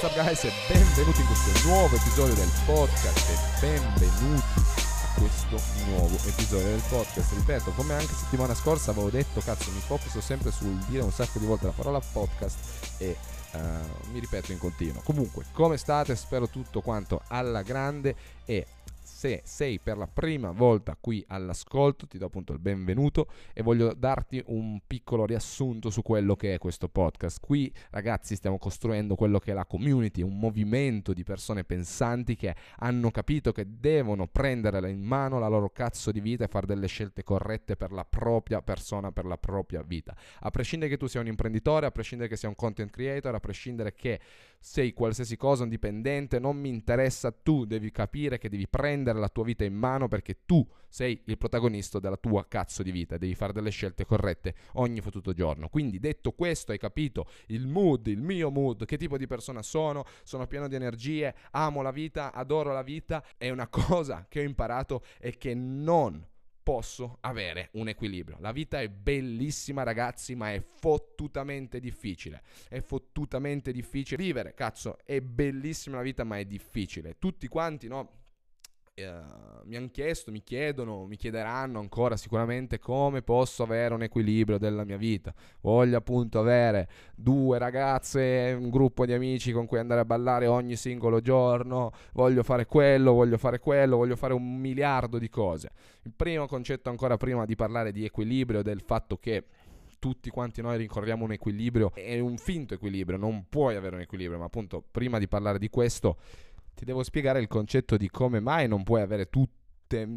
What's up guys e benvenuti in questo nuovo episodio del podcast e benvenuti a questo nuovo episodio del podcast. Ripeto, come anche settimana scorsa avevo detto, cazzo, mi focuso sempre sul dire un sacco di volte la parola podcast e uh, mi ripeto in continuo. Comunque, come state? Spero tutto quanto alla grande e se sei per la prima volta qui all'ascolto, ti do appunto il benvenuto e voglio darti un piccolo riassunto su quello che è questo podcast. Qui ragazzi stiamo costruendo quello che è la community, un movimento di persone pensanti che hanno capito che devono prendere in mano la loro cazzo di vita e fare delle scelte corrette per la propria persona, per la propria vita. A prescindere che tu sia un imprenditore, a prescindere che sia un content creator, a prescindere che sei qualsiasi cosa, un dipendente, non mi interessa, tu devi capire che devi prendere la tua vita in mano perché tu sei il protagonista della tua cazzo di vita, devi fare delle scelte corrette ogni fottuto giorno. Quindi detto questo, hai capito il mood, il mio mood, che tipo di persona sono, sono pieno di energie, amo la vita, adoro la vita, è una cosa che ho imparato e che non posso avere un equilibrio. La vita è bellissima, ragazzi, ma è fottutamente difficile. È fottutamente difficile vivere, cazzo, è bellissima la vita, ma è difficile. Tutti quanti, no? Uh, mi hanno chiesto, mi chiedono, mi chiederanno ancora sicuramente come posso avere un equilibrio della mia vita. Voglio appunto avere due ragazze, un gruppo di amici con cui andare a ballare ogni singolo giorno, voglio fare quello, voglio fare quello, voglio fare un miliardo di cose. Il primo concetto ancora prima di parlare di equilibrio, del fatto che tutti quanti noi rincorriamo un equilibrio, è un finto equilibrio, non puoi avere un equilibrio, ma appunto prima di parlare di questo ti devo spiegare il concetto di come mai non puoi avere tutto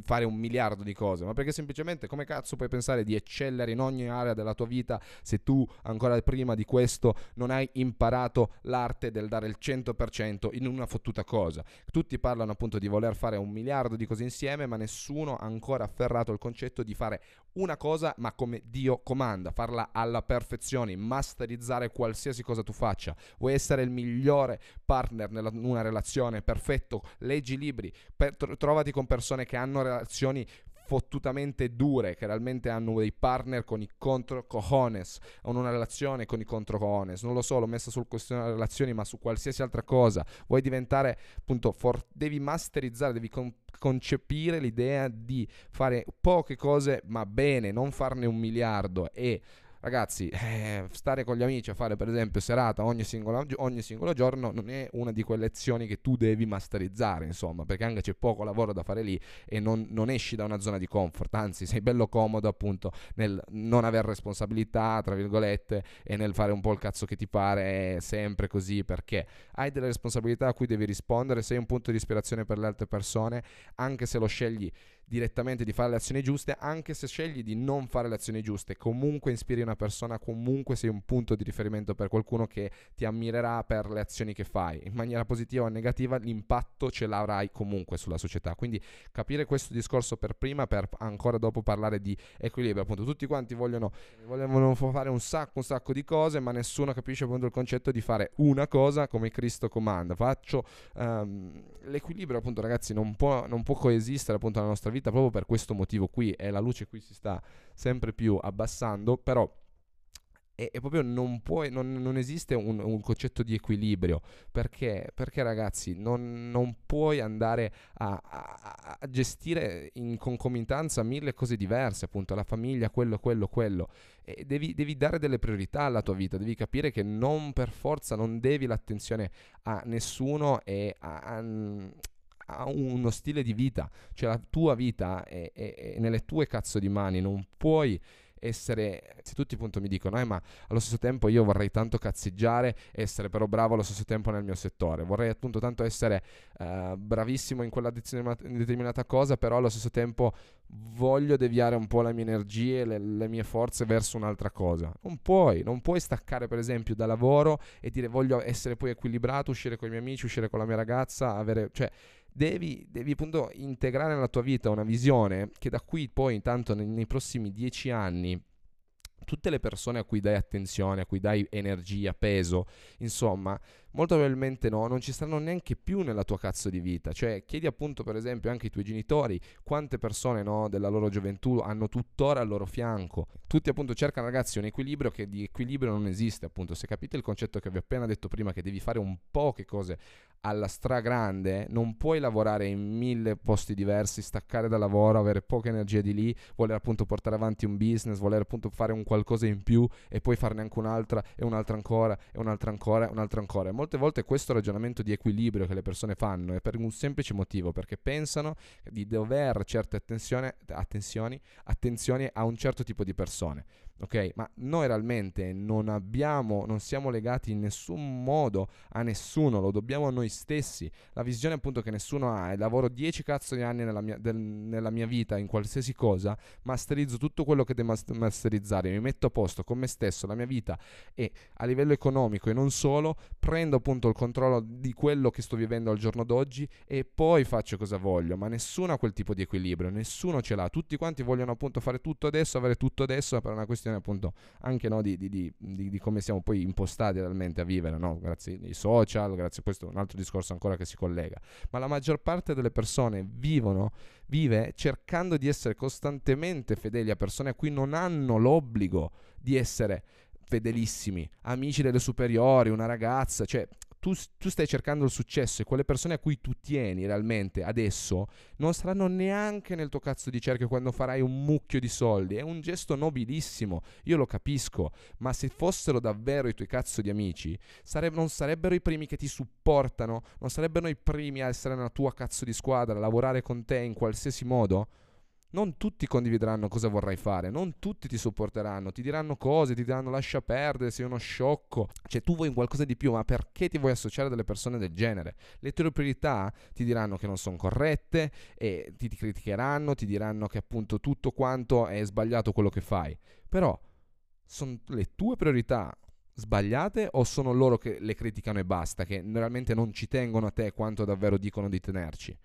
fare un miliardo di cose, ma perché semplicemente come cazzo puoi pensare di eccellere in ogni area della tua vita se tu ancora prima di questo non hai imparato l'arte del dare il 100% in una fottuta cosa. Tutti parlano appunto di voler fare un miliardo di cose insieme, ma nessuno ha ancora afferrato il concetto di fare una cosa ma come Dio comanda, farla alla perfezione, masterizzare qualsiasi cosa tu faccia. Vuoi essere il migliore partner in una relazione, perfetto, leggi libri, per, trovati con persone che hanno relazioni fottutamente dure, che realmente hanno dei partner con i contro cojones, hanno una relazione con i contro cojones, non lo so, l'ho messa sul questione delle relazioni, ma su qualsiasi altra cosa, vuoi diventare appunto, for- devi masterizzare, devi con- concepire l'idea di fare poche cose ma bene, non farne un miliardo e ragazzi, eh, stare con gli amici a fare per esempio serata ogni singolo, ogni singolo, giorno non è una di quelle lezioni che tu devi masterizzare, insomma, perché anche c'è poco lavoro da fare lì e non, non esci da una zona di comfort, anzi sei bello comodo appunto nel non avere responsabilità, tra virgolette, e nel fare un po' il cazzo che ti pare sempre così, perché hai delle responsabilità a cui devi rispondere, sei un punto di ispirazione per le altre persone, anche se lo scegli direttamente di fare le azioni giuste, anche se scegli di non fare le azioni giuste, comunque ispiri una persona, comunque sei un punto di riferimento per qualcuno che ti ammirerà per le azioni che fai, in maniera positiva o negativa, l'impatto ce l'avrai comunque sulla società. Quindi capire questo discorso per prima, per ancora dopo parlare di equilibrio, appunto tutti quanti vogliono, vogliono fare un sacco, un sacco di cose, ma nessuno capisce appunto il concetto di fare una cosa come Cristo comanda. Faccio um, l'equilibrio, appunto ragazzi, non può, non può coesistere appunto nella nostra vita vita proprio per questo motivo qui e la luce qui si sta sempre più abbassando, però e, e proprio non, puoi, non, non esiste un, un, concetto di equilibrio perché, perché ragazzi non, non puoi andare a, a, a, gestire in concomitanza mille cose diverse appunto la famiglia quello quello quello. E devi, devi dare delle priorità alla tua vita devi capire che non per forza non devi l'attenzione a nessuno e a, ha uno stile di vita, cioè la tua vita è, è, è nelle tue cazzo di mani, non puoi essere, se tutti appunto mi dicono, eh, ma allo stesso tempo io vorrei tanto cazzeggiare, essere però bravo allo stesso tempo nel mio settore, vorrei appunto tanto essere uh, bravissimo in quella determinata cosa, però allo stesso tempo voglio deviare un po' le mie energie, le, le mie forze verso un'altra cosa. Non puoi, non puoi staccare per esempio da lavoro e dire voglio essere poi equilibrato, uscire con i miei amici, uscire con la mia ragazza, avere, cioè devi, devi appunto integrare nella tua vita una visione che da qui poi intanto nei, nei prossimi dieci anni tutte le persone a cui dai attenzione, a cui dai energia, peso, insomma, Molto probabilmente no, non ci saranno neanche più nella tua cazzo di vita. Cioè, chiedi appunto, per esempio, anche ai tuoi genitori quante persone no, della loro gioventù hanno tuttora al loro fianco. Tutti appunto cercano, ragazzi, un equilibrio che di equilibrio non esiste. Appunto, se capite il concetto che vi ho appena detto prima, che devi fare un po' che cose alla stragrande, non puoi lavorare in mille posti diversi, staccare dal lavoro, avere poca energia di lì, voler appunto portare avanti un business, voler appunto fare un qualcosa in più e poi farne anche un'altra e un'altra ancora e un'altra ancora e un'altra ancora. E molte volte questo ragionamento di equilibrio che le persone fanno è per un semplice motivo, perché pensano di dover certe attenzioni, a un certo tipo di persone ok? Ma noi realmente non abbiamo, non siamo legati in nessun modo a nessuno, lo dobbiamo a noi stessi. La visione appunto che nessuno ha è lavoro 10 cazzo di anni nella mia, del, nella mia vita in qualsiasi cosa, masterizzo tutto quello che devo masterizzare, mi metto a posto con me stesso, la mia vita e a livello economico e non solo, prendo appunto il controllo di quello che sto vivendo al giorno d'oggi e poi faccio cosa voglio, ma nessuno ha quel tipo di equilibrio, nessuno ce l'ha, tutti quanti vogliono appunto fare tutto adesso, avere tutto adesso per una questione appunto anche no, di, di, di, di, come siamo poi impostati realmente a vivere, no? grazie ai social, grazie a questo un altro discorso ancora che si collega, ma la maggior parte delle persone vivono, vive cercando di essere costantemente fedeli a persone a cui non hanno l'obbligo di essere fedelissimi, amici delle superiori, una ragazza, cioè tu, tu, stai cercando il successo e quelle persone a cui tu tieni realmente adesso non saranno neanche nel tuo cazzo di cerchio quando farai un mucchio di soldi. È un gesto nobilissimo, io lo capisco, ma se fossero davvero i tuoi cazzo di amici, sareb- non sarebbero i primi che ti supportano, non sarebbero i primi a essere nella tua cazzo di squadra, a lavorare con te in qualsiasi modo? Non tutti condivideranno cosa vorrai fare, non tutti ti supporteranno, ti diranno cose, ti diranno lascia perdere, sei uno sciocco. Cioè tu vuoi qualcosa di più, ma perché ti vuoi associare a delle persone del genere? Le tue priorità ti diranno che non sono corrette e ti, ti criticheranno, ti diranno che appunto tutto quanto è sbagliato quello che fai. Però sono le tue priorità sbagliate o sono loro che le criticano e basta, che realmente non ci tengono a te quanto davvero dicono di tenerci?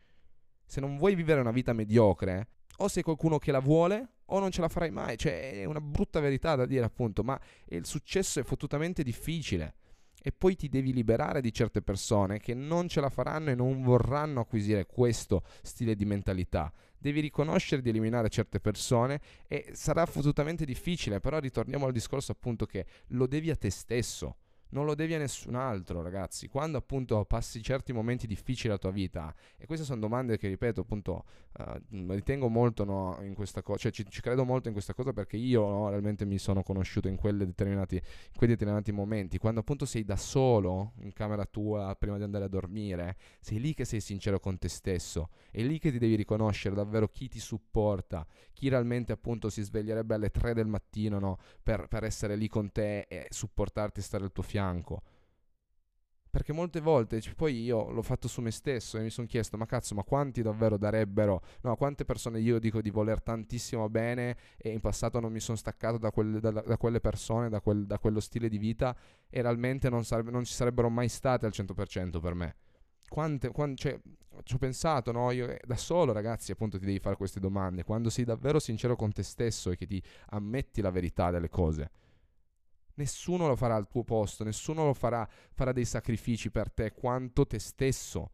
Se non vuoi vivere una vita mediocre, o sei qualcuno che la vuole o non ce la farai mai. Cioè, è una brutta verità da dire, appunto, ma il successo è fottutamente difficile. E poi ti devi liberare di certe persone che non ce la faranno e non vorranno acquisire questo stile di mentalità. Devi riconoscere di eliminare certe persone e sarà fottutamente difficile, però ritorniamo al discorso appunto che lo devi a te stesso non lo devi a nessun altro, ragazzi. Quando appunto passi certi momenti difficili della tua vita, e queste sono domande che, ripeto, appunto, uh, ritengo molto no, in questa cosa, cioè ci, ci, credo molto in questa cosa perché io no, realmente mi sono conosciuto in, in, quei determinati momenti. Quando appunto sei da solo in camera tua prima di andare a dormire, sei lì che sei sincero con te stesso, è lì che ti devi riconoscere davvero chi ti supporta, chi realmente appunto si sveglierebbe alle 3 del mattino no, per, per essere lì con te e supportarti e stare al tuo fianco fianco. Perché molte volte, cioè, poi io l'ho fatto su me stesso e mi sono chiesto, ma cazzo, ma quanti davvero darebbero? No, quante persone io dico di voler tantissimo bene e in passato non mi sono staccato da, quelle, da, da quelle persone, da, quel, da, quello stile di vita e realmente non, sareb- non, ci sarebbero mai state al 100% per me. Quante, quante, cioè, ci ho pensato, no? Io eh, da solo, ragazzi, appunto ti devi fare queste domande. Quando sei davvero sincero con te stesso e che ti ammetti la verità delle cose Nessuno lo farà al tuo posto, nessuno lo farà, farà dei sacrifici per te quanto te stesso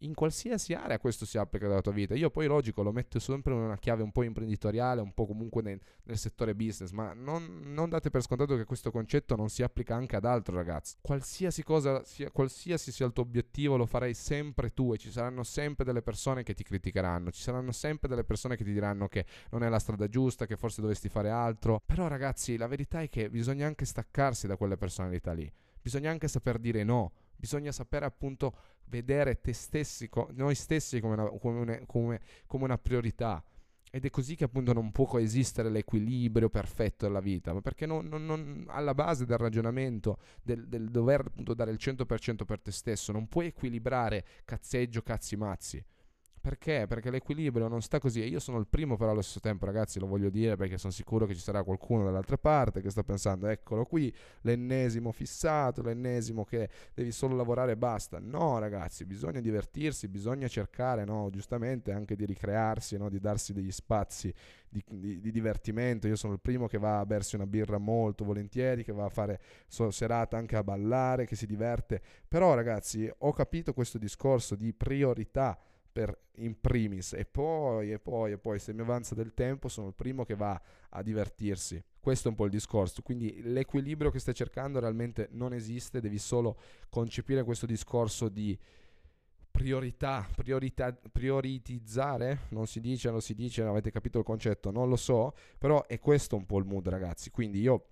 in qualsiasi area questo si applica nella tua vita. Io poi logico lo metto sempre in una chiave un po' imprenditoriale, un po' comunque nel, nel settore business, ma non, non, date per scontato che questo concetto non si applica anche ad altro, ragazzi. Qualsiasi cosa, sia, qualsiasi sia il tuo obiettivo, lo farai sempre tu e ci saranno sempre delle persone che ti criticheranno, ci saranno sempre delle persone che ti diranno che non è la strada giusta, che forse dovresti fare altro. Però, ragazzi, la verità è che bisogna anche staccarsi da quelle personalità lì. Bisogna anche saper dire no Bisogna sapere appunto vedere te stessi, noi stessi come una, come una, come, come una priorità. Ed è così che appunto non può coesistere l'equilibrio perfetto della vita, ma perché non, non, non, alla base del ragionamento, del, del, dover appunto dare il 100% per te stesso, non puoi equilibrare cazzeggio, cazzi mazzi. Perché? Perché l'equilibrio non sta così. E io sono il primo, però allo stesso tempo, ragazzi, lo voglio dire perché sono sicuro che ci sarà qualcuno dall'altra parte che sta pensando: eccolo qui, l'ennesimo fissato, l'ennesimo che devi solo lavorare e basta. No, ragazzi, bisogna divertirsi, bisogna cercare, no, giustamente anche di ricrearsi, no, di darsi degli spazi di, di, di, divertimento. Io sono il primo che va a bersi una birra molto volentieri, che va a fare so, serata anche a ballare, che si diverte. Però, ragazzi, ho capito questo discorso di priorità per in primis. E poi e poi e poi se mi avanza del tempo sono il primo che va a divertirsi. Questo è un po' il discorso. Quindi l'equilibrio che stai cercando realmente non esiste devi solo concepire questo discorso di priorità, priorità prioritizzare? Non si dice, non si dice, avete capito il concetto, non lo so, però è questo un po' il mood ragazzi, quindi io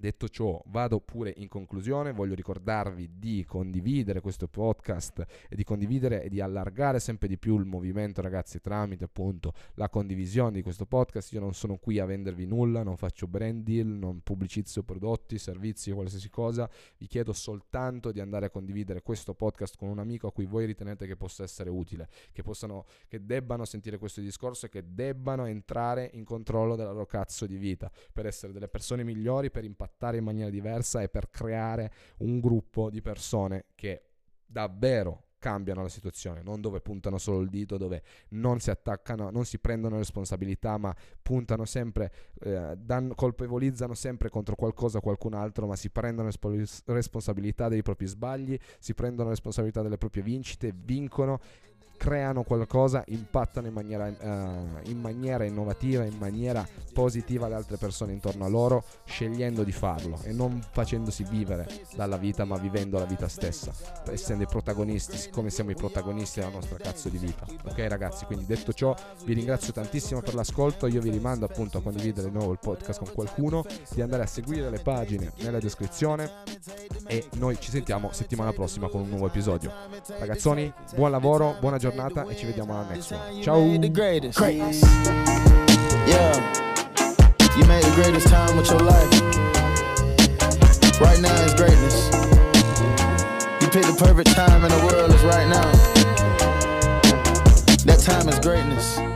Detto ciò, vado pure in conclusione, voglio ricordarvi di condividere questo podcast e di condividere e di allargare sempre di più il movimento, ragazzi, tramite appunto la condivisione di questo podcast. Io non sono qui a vendervi nulla, non faccio brand deal, non pubblicizzo prodotti, servizi qualsiasi cosa. Vi chiedo soltanto di andare a condividere questo podcast con un amico a cui voi ritenete che possa essere utile, che possano che debbano sentire questo discorso e che debbano entrare in controllo della loro cazzo di vita per essere delle persone migliori, per impattare trattare in maniera diversa e per creare un gruppo di persone che davvero cambiano la situazione, non dove puntano solo il dito, dove non si attaccano, non si prendono responsabilità, ma puntano sempre, eh, dan, colpevolizzano sempre contro qualcosa qualcun altro, ma si prendono responsabilità dei propri sbagli, si prendono responsabilità delle proprie vincite, vincono creano qualcosa, impattano in maniera, uh, in maniera innovativa, in maniera positiva le altre persone intorno a loro, scegliendo di farlo e non facendosi vivere dalla vita, ma vivendo la vita stessa, essendo i protagonisti, siccome siamo i protagonisti della nostra cazzo di vita. Ok ragazzi, quindi detto ciò, vi ringrazio tantissimo per l'ascolto, io vi rimando appunto a condividere di nuovo il podcast con qualcuno, di andare a seguire le pagine nella descrizione e noi ci sentiamo settimana prossima con un nuovo episodio. Ragazzoni, buon lavoro, buona giornata giornata e ci vediamo alla next one. Ciao! You made the greatest time with your life. Right now is greatness. You picked the perfect time in the world is right now. That time is greatness.